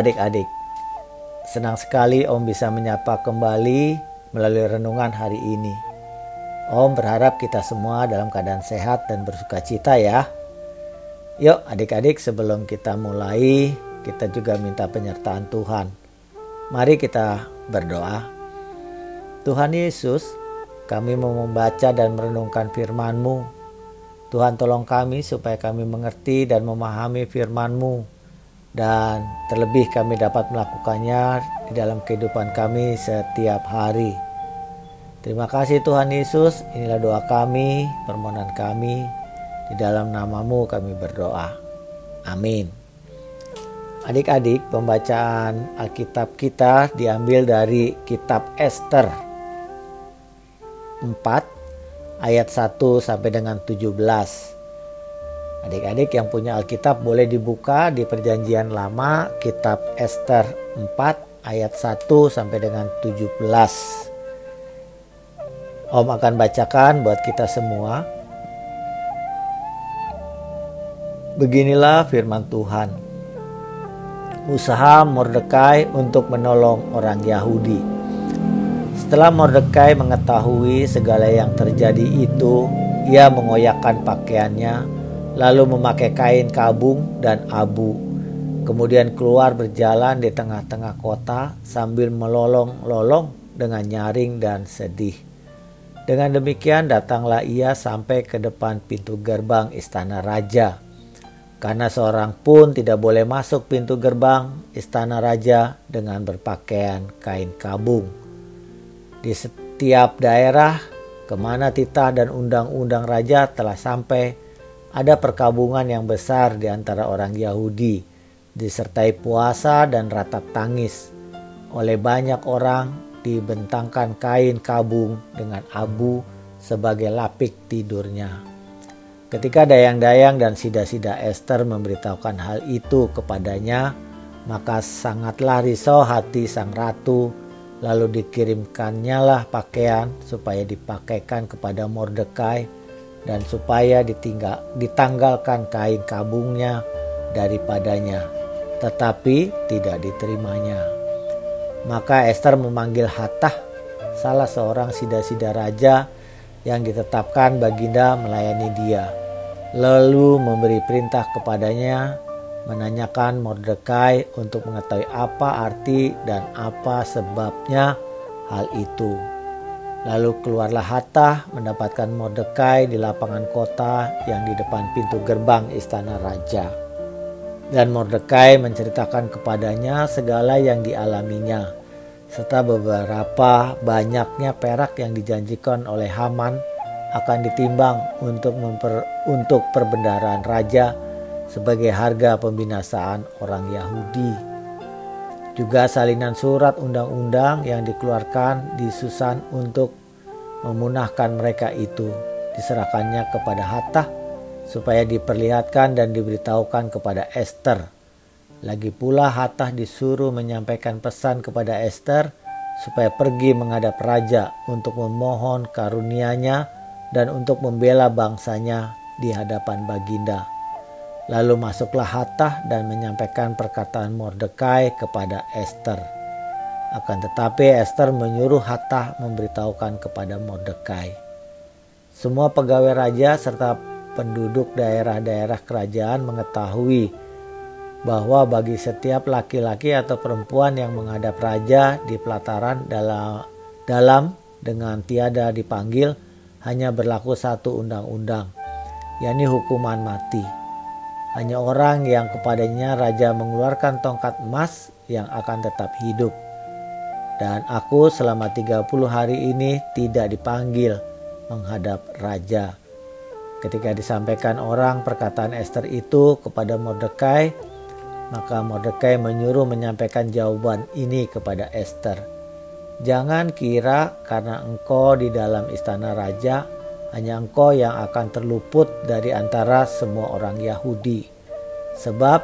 Adik-adik, senang sekali Om bisa menyapa kembali melalui renungan hari ini. Om berharap kita semua dalam keadaan sehat dan bersuka cita ya. Yuk adik-adik sebelum kita mulai, kita juga minta penyertaan Tuhan. Mari kita berdoa. Tuhan Yesus, kami mau membaca dan merenungkan firman-Mu. Tuhan tolong kami supaya kami mengerti dan memahami firman-Mu dan terlebih kami dapat melakukannya di dalam kehidupan kami setiap hari. Terima kasih Tuhan Yesus, inilah doa kami, permohonan kami, di dalam namamu kami berdoa. Amin. Adik-adik, pembacaan Alkitab kita diambil dari kitab Esther 4 ayat 1 sampai dengan 17. Adik-adik yang punya Alkitab boleh dibuka di Perjanjian Lama kitab Esther 4 ayat 1 sampai dengan 17. Om akan bacakan buat kita semua. Beginilah firman Tuhan. Usaha Mordekai untuk menolong orang Yahudi. Setelah Mordekai mengetahui segala yang terjadi itu, ia mengoyakkan pakaiannya lalu memakai kain kabung dan abu. Kemudian keluar berjalan di tengah-tengah kota sambil melolong-lolong dengan nyaring dan sedih. Dengan demikian datanglah ia sampai ke depan pintu gerbang istana raja. Karena seorang pun tidak boleh masuk pintu gerbang istana raja dengan berpakaian kain kabung. Di setiap daerah ke mana titah dan undang-undang raja telah sampai, ada perkabungan yang besar di antara orang Yahudi, disertai puasa dan ratap tangis. Oleh banyak orang dibentangkan kain kabung dengan abu sebagai lapik tidurnya. Ketika dayang-dayang dan sida-sida Esther memberitahukan hal itu kepadanya, maka sangatlah risau hati sang ratu, lalu dikirimkannya lah pakaian supaya dipakaikan kepada Mordekai, dan supaya ditinggal, ditanggalkan kain kabungnya daripadanya, tetapi tidak diterimanya. Maka Esther memanggil Hattah, salah seorang sida-sida raja yang ditetapkan baginda melayani dia, lalu memberi perintah kepadanya menanyakan Mordekai untuk mengetahui apa arti dan apa sebabnya hal itu. Lalu keluarlah Hatta mendapatkan Mordekai di lapangan kota yang di depan pintu gerbang istana raja. Dan Mordekai menceritakan kepadanya segala yang dialaminya, serta beberapa banyaknya perak yang dijanjikan oleh Haman akan ditimbang untuk memper, untuk perbendaharaan raja sebagai harga pembinasaan orang Yahudi. Juga salinan surat undang-undang yang dikeluarkan di Susan untuk memunahkan mereka itu diserahkannya kepada Hatta supaya diperlihatkan dan diberitahukan kepada Esther. Lagi pula Hatta disuruh menyampaikan pesan kepada Esther supaya pergi menghadap raja untuk memohon karunia-Nya dan untuk membela bangsanya di hadapan baginda. Lalu masuklah Hattah dan menyampaikan perkataan Mordekai kepada Esther. Akan tetapi Esther menyuruh Hattah memberitahukan kepada Mordekai. Semua pegawai raja serta penduduk daerah-daerah kerajaan mengetahui bahwa bagi setiap laki-laki atau perempuan yang menghadap raja di pelataran dalam, dalam dengan tiada dipanggil hanya berlaku satu undang-undang, yakni hukuman mati hanya orang yang kepadanya raja mengeluarkan tongkat emas yang akan tetap hidup. Dan aku selama 30 hari ini tidak dipanggil menghadap raja. Ketika disampaikan orang perkataan Esther itu kepada Mordekai, maka Mordekai menyuruh menyampaikan jawaban ini kepada Esther. Jangan kira karena engkau di dalam istana raja, hanya engkau yang akan terluput dari antara semua orang Yahudi. Sebab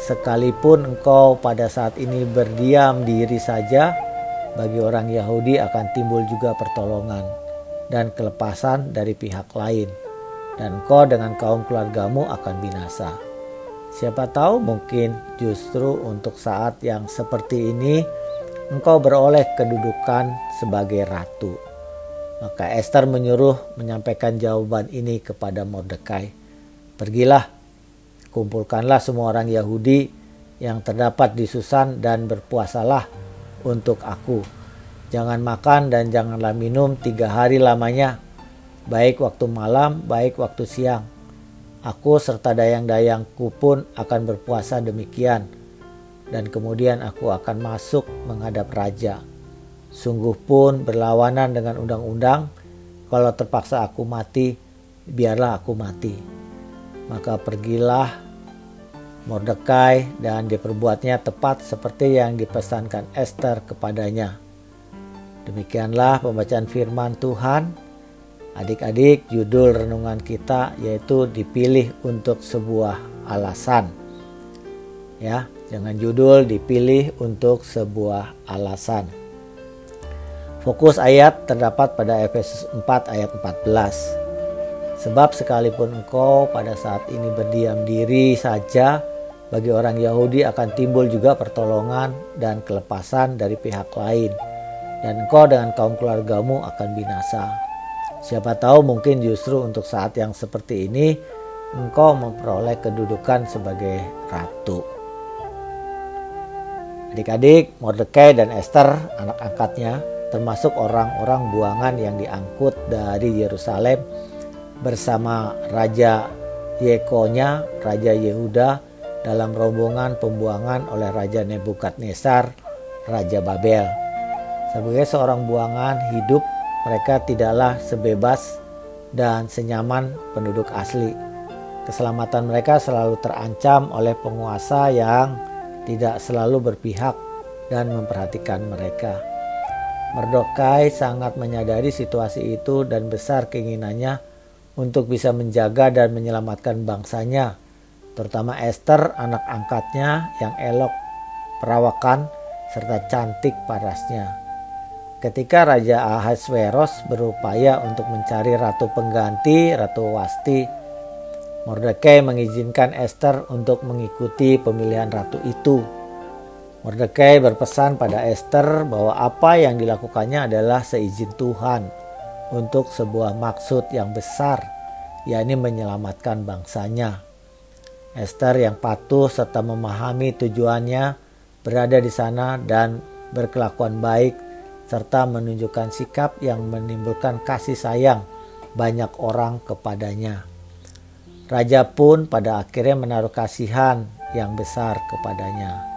sekalipun engkau pada saat ini berdiam diri saja, bagi orang Yahudi akan timbul juga pertolongan dan kelepasan dari pihak lain. Dan engkau dengan kaum keluargamu akan binasa. Siapa tahu mungkin justru untuk saat yang seperti ini engkau beroleh kedudukan sebagai ratu. Maka Esther menyuruh menyampaikan jawaban ini kepada Mordekai. Pergilah, kumpulkanlah semua orang Yahudi yang terdapat di Susan dan berpuasalah untuk aku. Jangan makan dan janganlah minum tiga hari lamanya, baik waktu malam, baik waktu siang Aku serta dayang-dayangku pun akan berpuasa demikian, dan kemudian aku akan masuk menghadap raja. Sungguh pun berlawanan dengan undang-undang, kalau terpaksa aku mati, biarlah aku mati. Maka pergilah Mordekai dan diperbuatnya tepat seperti yang dipesankan Esther kepadanya. Demikianlah pembacaan firman Tuhan. Adik-adik, judul renungan kita yaitu dipilih untuk sebuah alasan. Ya, jangan judul dipilih untuk sebuah alasan. Fokus ayat terdapat pada Efesus 4 ayat 14. Sebab sekalipun engkau pada saat ini berdiam diri saja, bagi orang Yahudi akan timbul juga pertolongan dan kelepasan dari pihak lain. Dan engkau dengan kaum keluargamu akan binasa. Siapa tahu mungkin justru untuk saat yang seperti ini engkau memperoleh kedudukan sebagai ratu. Adik-adik, Mordekai dan Esther, anak angkatnya, termasuk orang-orang buangan yang diangkut dari Yerusalem bersama Raja Yekonya, Raja Yehuda, dalam rombongan pembuangan oleh Raja Nebukadnezar, Raja Babel. Sebagai seorang buangan hidup mereka tidaklah sebebas dan senyaman penduduk asli. Keselamatan mereka selalu terancam oleh penguasa yang tidak selalu berpihak dan memperhatikan mereka. Merdokai sangat menyadari situasi itu dan besar keinginannya untuk bisa menjaga dan menyelamatkan bangsanya, terutama Esther, anak angkatnya yang elok, perawakan, serta cantik parasnya. Ketika Raja Ahasveros berupaya untuk mencari ratu pengganti Ratu Wasti, Mordekai mengizinkan Esther untuk mengikuti pemilihan ratu itu. Mordekai berpesan pada Esther bahwa apa yang dilakukannya adalah seizin Tuhan untuk sebuah maksud yang besar, yakni menyelamatkan bangsanya. Esther yang patuh serta memahami tujuannya berada di sana dan berkelakuan baik serta menunjukkan sikap yang menimbulkan kasih sayang banyak orang kepadanya. Raja pun pada akhirnya menaruh kasihan yang besar kepadanya.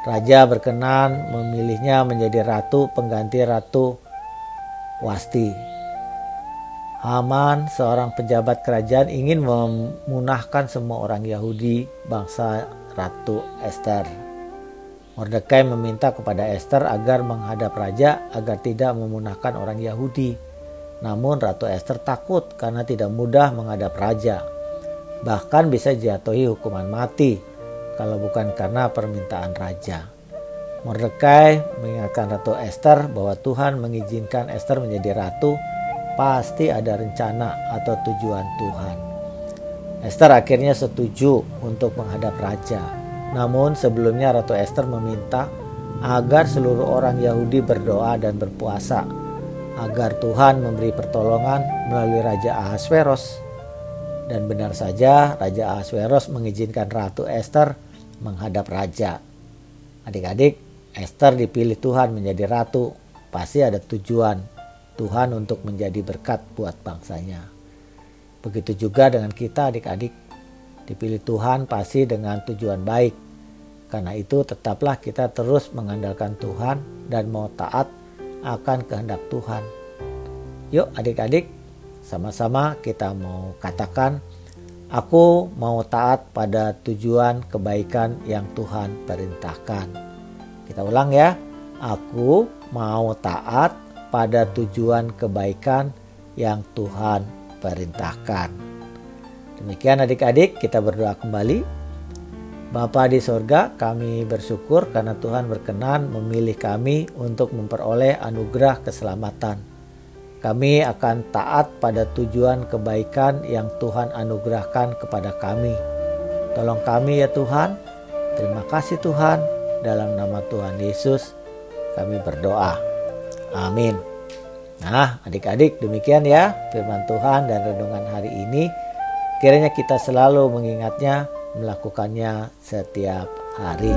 Raja berkenan memilihnya menjadi ratu pengganti ratu Wasti. Haman, seorang pejabat kerajaan, ingin memunahkan semua orang Yahudi bangsa Ratu Esther. Mordekai meminta kepada Esther agar menghadap raja agar tidak memunahkan orang Yahudi. Namun Ratu Esther takut karena tidak mudah menghadap raja. Bahkan bisa jatuhi hukuman mati kalau bukan karena permintaan raja. Mordekai mengingatkan Ratu Esther bahwa Tuhan mengizinkan Esther menjadi ratu pasti ada rencana atau tujuan Tuhan. Esther akhirnya setuju untuk menghadap raja. Namun sebelumnya Ratu Esther meminta agar seluruh orang Yahudi berdoa dan berpuasa agar Tuhan memberi pertolongan melalui Raja Ahasveros. Dan benar saja Raja Ahasveros mengizinkan Ratu Esther menghadap raja. Adik-adik, Esther dipilih Tuhan menjadi ratu. Pasti ada tujuan Tuhan untuk menjadi berkat buat bangsanya. Begitu juga dengan kita adik-adik dipilih Tuhan pasti dengan tujuan baik. Karena itu tetaplah kita terus mengandalkan Tuhan dan mau taat akan kehendak Tuhan. Yuk adik-adik, sama-sama kita mau katakan, aku mau taat pada tujuan kebaikan yang Tuhan perintahkan. Kita ulang ya, aku mau taat pada tujuan kebaikan yang Tuhan perintahkan. Demikian adik-adik kita berdoa kembali. Bapa di sorga kami bersyukur karena Tuhan berkenan memilih kami untuk memperoleh anugerah keselamatan. Kami akan taat pada tujuan kebaikan yang Tuhan anugerahkan kepada kami. Tolong kami ya Tuhan. Terima kasih Tuhan. Dalam nama Tuhan Yesus kami berdoa. Amin. Nah, adik-adik, demikian ya firman Tuhan dan renungan hari ini. Kiranya kita selalu mengingatnya, melakukannya setiap hari.